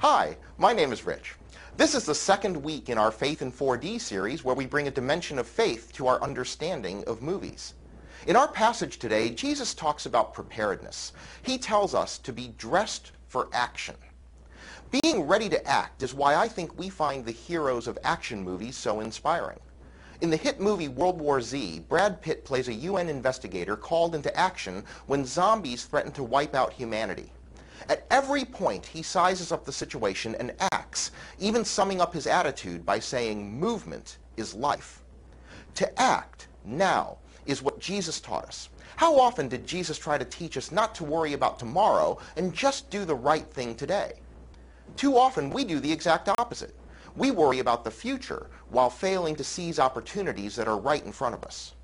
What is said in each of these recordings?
Hi, my name is Rich. This is the second week in our Faith in 4D series where we bring a dimension of faith to our understanding of movies. In our passage today, Jesus talks about preparedness. He tells us to be dressed for action. Being ready to act is why I think we find the heroes of action movies so inspiring. In the hit movie World War Z, Brad Pitt plays a UN investigator called into action when zombies threaten to wipe out humanity. At every point, he sizes up the situation and acts, even summing up his attitude by saying, movement is life. To act now is what Jesus taught us. How often did Jesus try to teach us not to worry about tomorrow and just do the right thing today? Too often we do the exact opposite. We worry about the future while failing to seize opportunities that are right in front of us.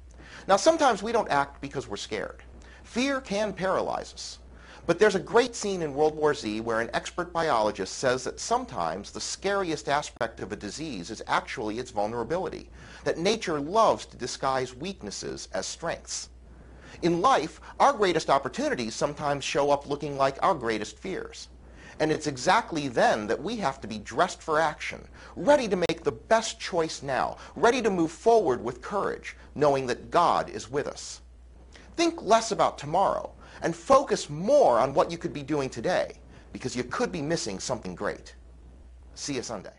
Now, sometimes we don't act because we're scared. Fear can paralyze us. But there's a great scene in World War Z where an expert biologist says that sometimes the scariest aspect of a disease is actually its vulnerability, that nature loves to disguise weaknesses as strengths. In life, our greatest opportunities sometimes show up looking like our greatest fears. And it's exactly then that we have to be dressed for action, ready to make the best choice now, ready to move forward with courage, knowing that God is with us. Think less about tomorrow and focus more on what you could be doing today because you could be missing something great. See you Sunday.